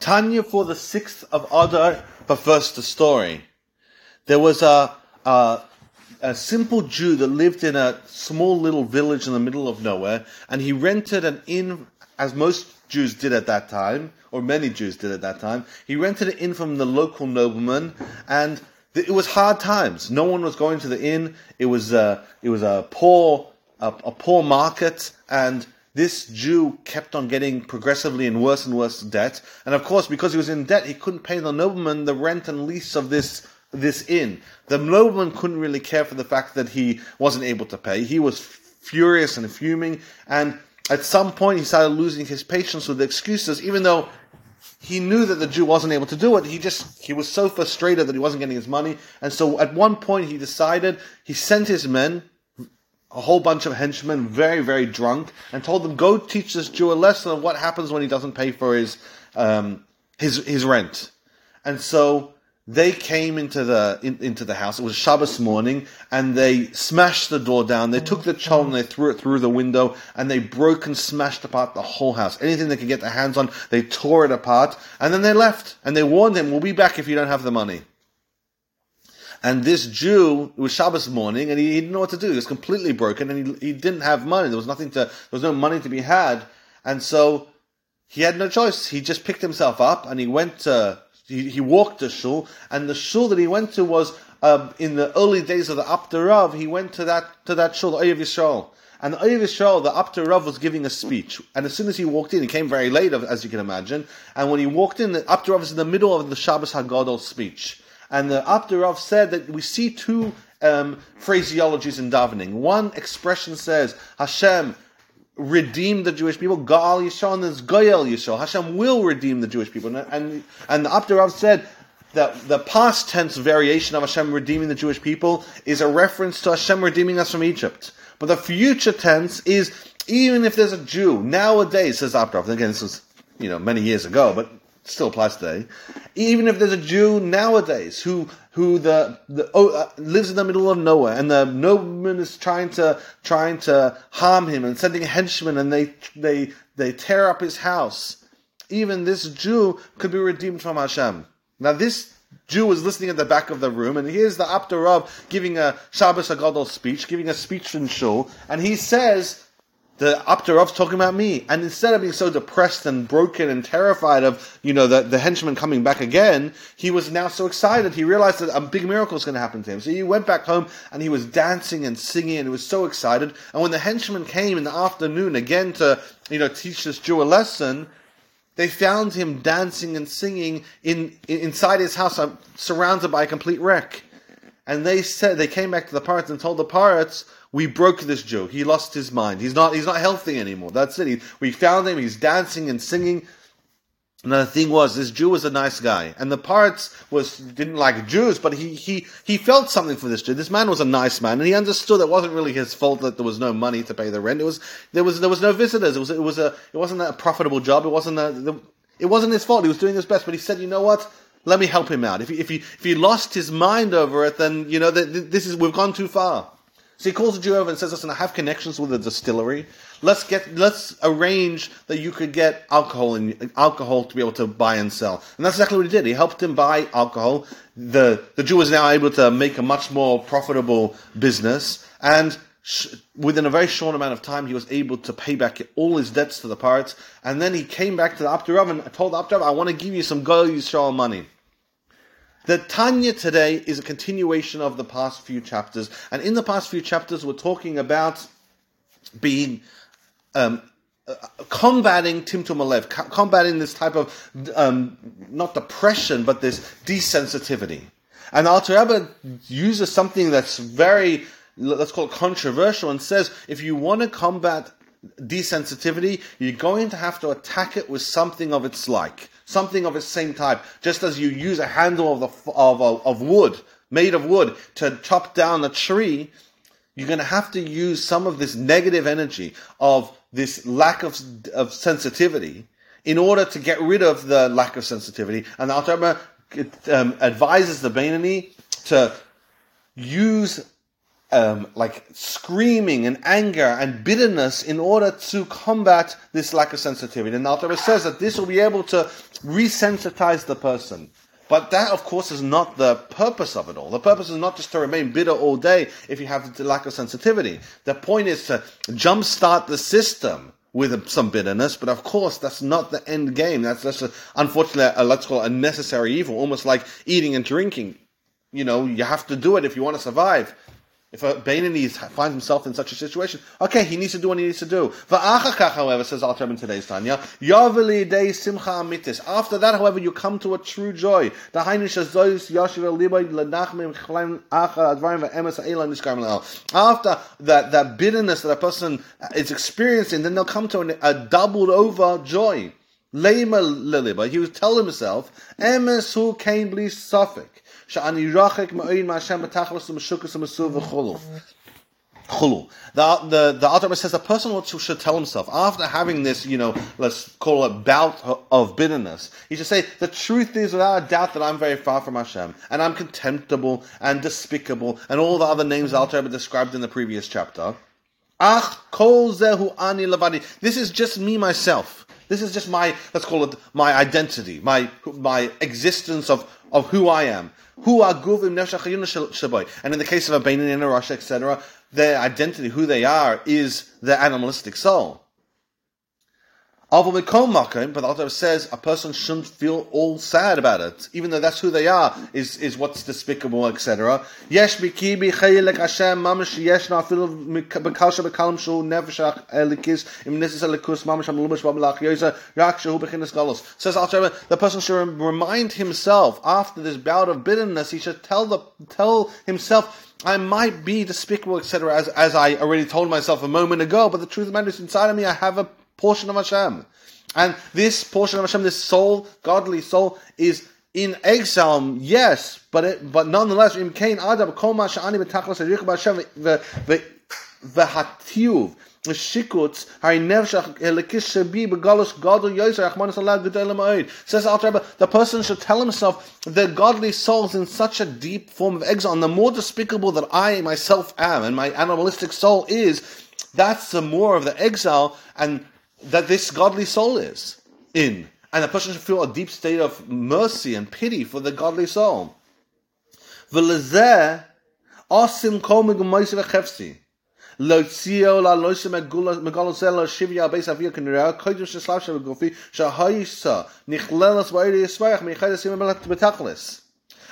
Tanya for the 6th of Adar, but first the story. There was a, a, a simple Jew that lived in a small little village in the middle of nowhere, and he rented an inn, as most Jews did at that time, or many Jews did at that time. He rented an inn from the local nobleman, and it was hard times. No one was going to the inn. It was a, it was a poor, a, a poor market, and this Jew kept on getting progressively in worse and worse debt. And of course, because he was in debt, he couldn't pay the nobleman the rent and lease of this this inn. The nobleman couldn't really care for the fact that he wasn't able to pay. He was furious and fuming, and at some point he started losing his patience with the excuses, even though he knew that the Jew wasn't able to do it. He just he was so frustrated that he wasn't getting his money, and so at one point he decided he sent his men a whole bunch of henchmen, very, very drunk, and told them, go teach this Jew a lesson of what happens when he doesn't pay for his, um, his, his rent. And so they came into the, in, into the house. It was Shabbos morning, and they smashed the door down. They took the child and they threw it through the window, and they broke and smashed apart the whole house. Anything they could get their hands on, they tore it apart, and then they left. And they warned him, we'll be back if you don't have the money. And this Jew, it was Shabbos morning, and he, he, didn't know what to do. He was completely broken, and he, he didn't have money. There was nothing to, there was no money to be had. And so he had no choice. He just picked himself up and he went to, he, he walked to shul, and the shul that he went to was, um, in the early days of the Apter Rav, he went to that, to that shul, the Ohev Yisrael. And the Ohev Yisrael, the Apter Rav was giving a speech. And as soon as he walked in, he came very late, as you can imagine. And when he walked in, the Apter Rav was in the middle of the Shabbos Hagadol speech. And the Apter Rav said that we see two um, phraseologies in davening. One expression says, Hashem, redeem the Jewish people. Gaal Yisrael, and there's Goel Yisrael. Hashem will redeem the Jewish people. And, and, and the Apter Rav said, that the past tense variation of Hashem redeeming the Jewish people is a reference to Hashem redeeming us from Egypt. But the future tense is even if there's a Jew nowadays, says Apter Rav, again this was you know many years ago, but still applies today. Even if there's a Jew nowadays who who the, the oh, uh, lives in the middle of nowhere and the nobleman is trying to trying to harm him and sending henchmen and they they they tear up his house. Even this Jew could be redeemed from Hashem. Now this Jew was listening at the back of the room, and here's the Abder Rav giving a Shabbos Hagadol speech, giving a speech in Shul, and he says the Apter Rav's talking about me. And instead of being so depressed and broken and terrified of, you know, the, the henchman coming back again, he was now so excited. He realized that a big miracle is going to happen to him. So he went back home and he was dancing and singing and he was so excited. And when the henchman came in the afternoon again to, you know, teach this Jew a lesson, they found him dancing and singing in, in inside his house, uh, surrounded by a complete wreck. And they said, they came back to the poritz and told the poritz, we broke this Jew. He lost his mind. He's not, he's not healthy anymore. That's it. He, we found him. He's dancing and singing. And the thing was, this Jew was a nice guy, and the poritz was didn't like Jews, but he he he felt something for this Jew. This man was a nice man, and he understood it wasn't really his fault that there was no money to pay the rent. It was there was there was no visitors. It was it was a it wasn't a profitable job. It wasn't a it wasn't his fault. He was doing his best, but he said, you know what? Let me help him out. If he, if he if he lost his mind over it, then you know this is we've gone too far. So he calls the Jew over and says, "Listen, I have connections with a distillery. Let's get, let's arrange that you could get alcohol and alcohol to be able to buy and sell." And that's exactly what he did. He helped him buy alcohol. the The Jew was now able to make a much more profitable business, and within a very short amount of time, he was able to pay back all his debts to the poritz. And then he came back to the Apter Rav and told the "I want to give you some Goy Yisrael money." The Tanya today is a continuation of the past few chapters, and in the past few chapters, we're talking about being um, uh, combating Timtum combating this type of um, not depression, but this desensitivity. And Alter Rebbe uses something that's very, let's call it controversial, and says if you want to combat desensitivity, you're going to have to attack it with something of its like something of the same type. Just as you use a handle of, the, of, of, wood, made of wood, to chop down a tree, you're going to have to use some of this negative energy of this lack of, of sensitivity in order to get rid of the lack of sensitivity. And the Alter um, advises the Beinoni to use um, like screaming and anger and bitterness in order to combat this lack of sensitivity. And Alter says that this will be able to resensitize the person. But that, of course, is not the purpose of it all. The purpose is not just to remain bitter all day if you have the lack of sensitivity. The point is to jumpstart the system with some bitterness, but of course that's not the end game. That's just, a, unfortunately, a, let's call it a necessary evil, almost like eating and drinking. You know, you have to do it if you want to survive. If a Beinoni finds himself in such a situation, okay, he needs to do what he needs to do. Va'achakach, however, says Alter in today's Tanya, Yaveli day simcha amitis. After that, however, you come to a true joy. After that, that bitterness that a person is experiencing, then they'll come to a doubled over joy. Leima leliba, he would tell himself, emes hu kain bli. Sha'ani rachek ma'oyin ma'ashem v'chulu. Chulu. The, the, the Alter says a person should tell himself, after having this, you know, let's call it bout of bitterness, he should say, the truth is without a doubt that I'm very far from Hashem, and I'm contemptible and despicable, and all the other names Alter described in the previous chapter. Ach kol zehu ani. This is just me myself. This is just my, let's call it my identity, my, my existence of, of who I am. Who. And in the case of a Benin and a Russia, etc., their identity, who they are, is their animalistic soul. But the says a person shouldn't feel all sad about it, even though that's who they are, is, is what's despicable, etc. Yesh bikibi chayilek Hashem mamash yesh na afilu bekalsha bekalam shu nefeshach elikis im nisis elikus mamash am lumash babalach yoza rak shehu bechinas galos. Says Alter the person should remind himself after this bout of bitterness, he should tell the tell himself I might be despicable, etc., as, as I already told myself a moment ago, but the truth of the matter is inside of me I have a portion of Hashem. And this portion of Hashem, this soul, godly soul, is in exile, um, yes, but it, but nonetheless, im kain adam kol ma sha'ani b'tachlas harich b'Hashem v'hatiyuv shikutz hari nevshach elekis shabi b'galus gadol yoser achmanis Allah gedol ma'od. Says Alter the person should tell himself the godly souls in such a deep form of exile, and the more despicable that I myself am, and my animalistic soul is, that's the more of the exile, and that this godly soul is in. And the person should feel a deep state of mercy and pity for the godly soul. asim kol v'chefsi. להוציאו לעלויסה מגולוסה לשביה בייס אביה כנראה, קודם ששלב של גופי, שההיסה נכללת בעיר יסמך מייחד הסימן בתכלס.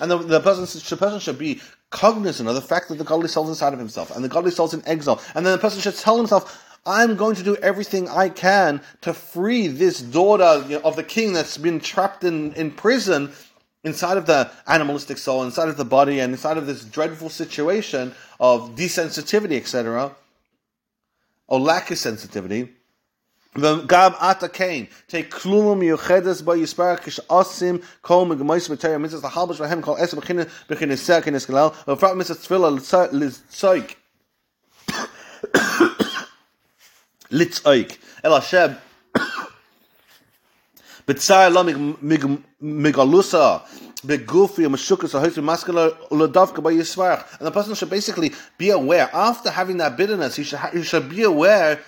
And the, the, person, the person should be cognizant of the fact that the godly soul is inside of himself, and the godly soul is in exile. And then the person should tell himself, I'm going to do everything I can to free this daughter you know, of the king that's been trapped in, in prison inside of the animalistic soul, inside of the body, and inside of this dreadful situation of desensitivity, etc., or lack of sensitivity. וגם אתה כן, תקלום מיוחדת בו יספר כשעושים כל מגמויס בתאי המצוות לחלבש להם כל עשר בכנסיה כנסגלל, ובפרט מצוות תפילה לצויק. litzoik el Hashem. B'tzar lo migalusa begufi mashukas ha'hoifim maskala uladavka by yisvarach. And the person should basically be aware, after having that bitterness, he should, he should be aware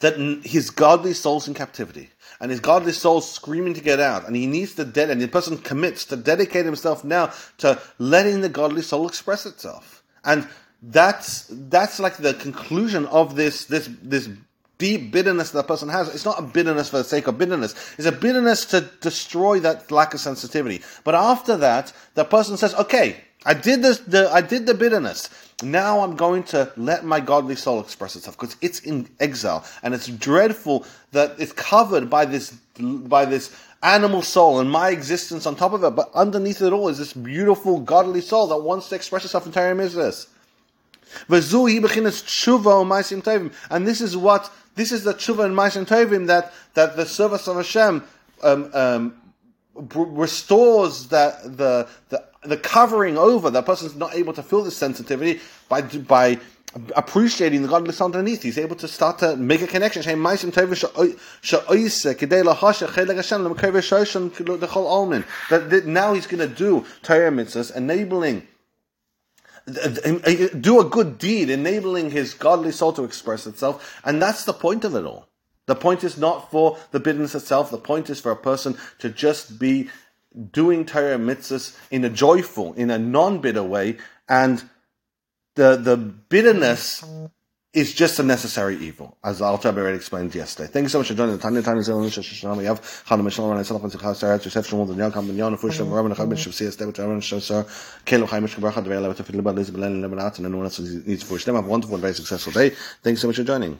that his godly soul's in captivity. And his godly soul's screaming to get out. And he needs to dead, and the person commits to dedicate himself now to letting the godly soul express itself. And that's that's like the conclusion of this this this deep bitterness that a person has. It's not a bitterness for the sake of bitterness. It's a bitterness to destroy that lack of sensitivity. But after that, the person says, "Okay, I did this. The, I did the bitterness. Now I'm going to let my godly soul express itself because it's in exile and it's dreadful that it's covered by this by this." Animal soul and my existence on top of it, but underneath it all is this beautiful godly soul that wants to express itself in Torah Mitzvahs. And this is what this is the tshuva and ma'asim tovim that that the service of Hashem um, um, restores that the, the the covering over. The person's not able to feel this sensitivity by by appreciating the godly underneath. He's able to start to make a connection. That now he's going to do Torah mitzvahs, enabling do a good deed, enabling his godly soul to express itself, and that's the point of it all. The point is not for the bitterness itself. The point is for a person to just be doing Torah mitzvahs in a joyful, in a non-bitter way, and the the bitterness is just a necessary evil, as Al Tabbi already explained yesterday. Thank you so much for joining the Tanya Tanya Zil Nisha Shisham. We have Chana Mishal and Salaf and Sikhas Sarat Yosef Shmuel and Yakam and Yana Fush and Rabban Chab Mishal Siyas David Rabban Shosar Kelo Chaim Mishka Bracha Devei Levet Afid Liba and anyone else who needs Fush them. Have a wonderful and very successful day. Thank you so much for joining.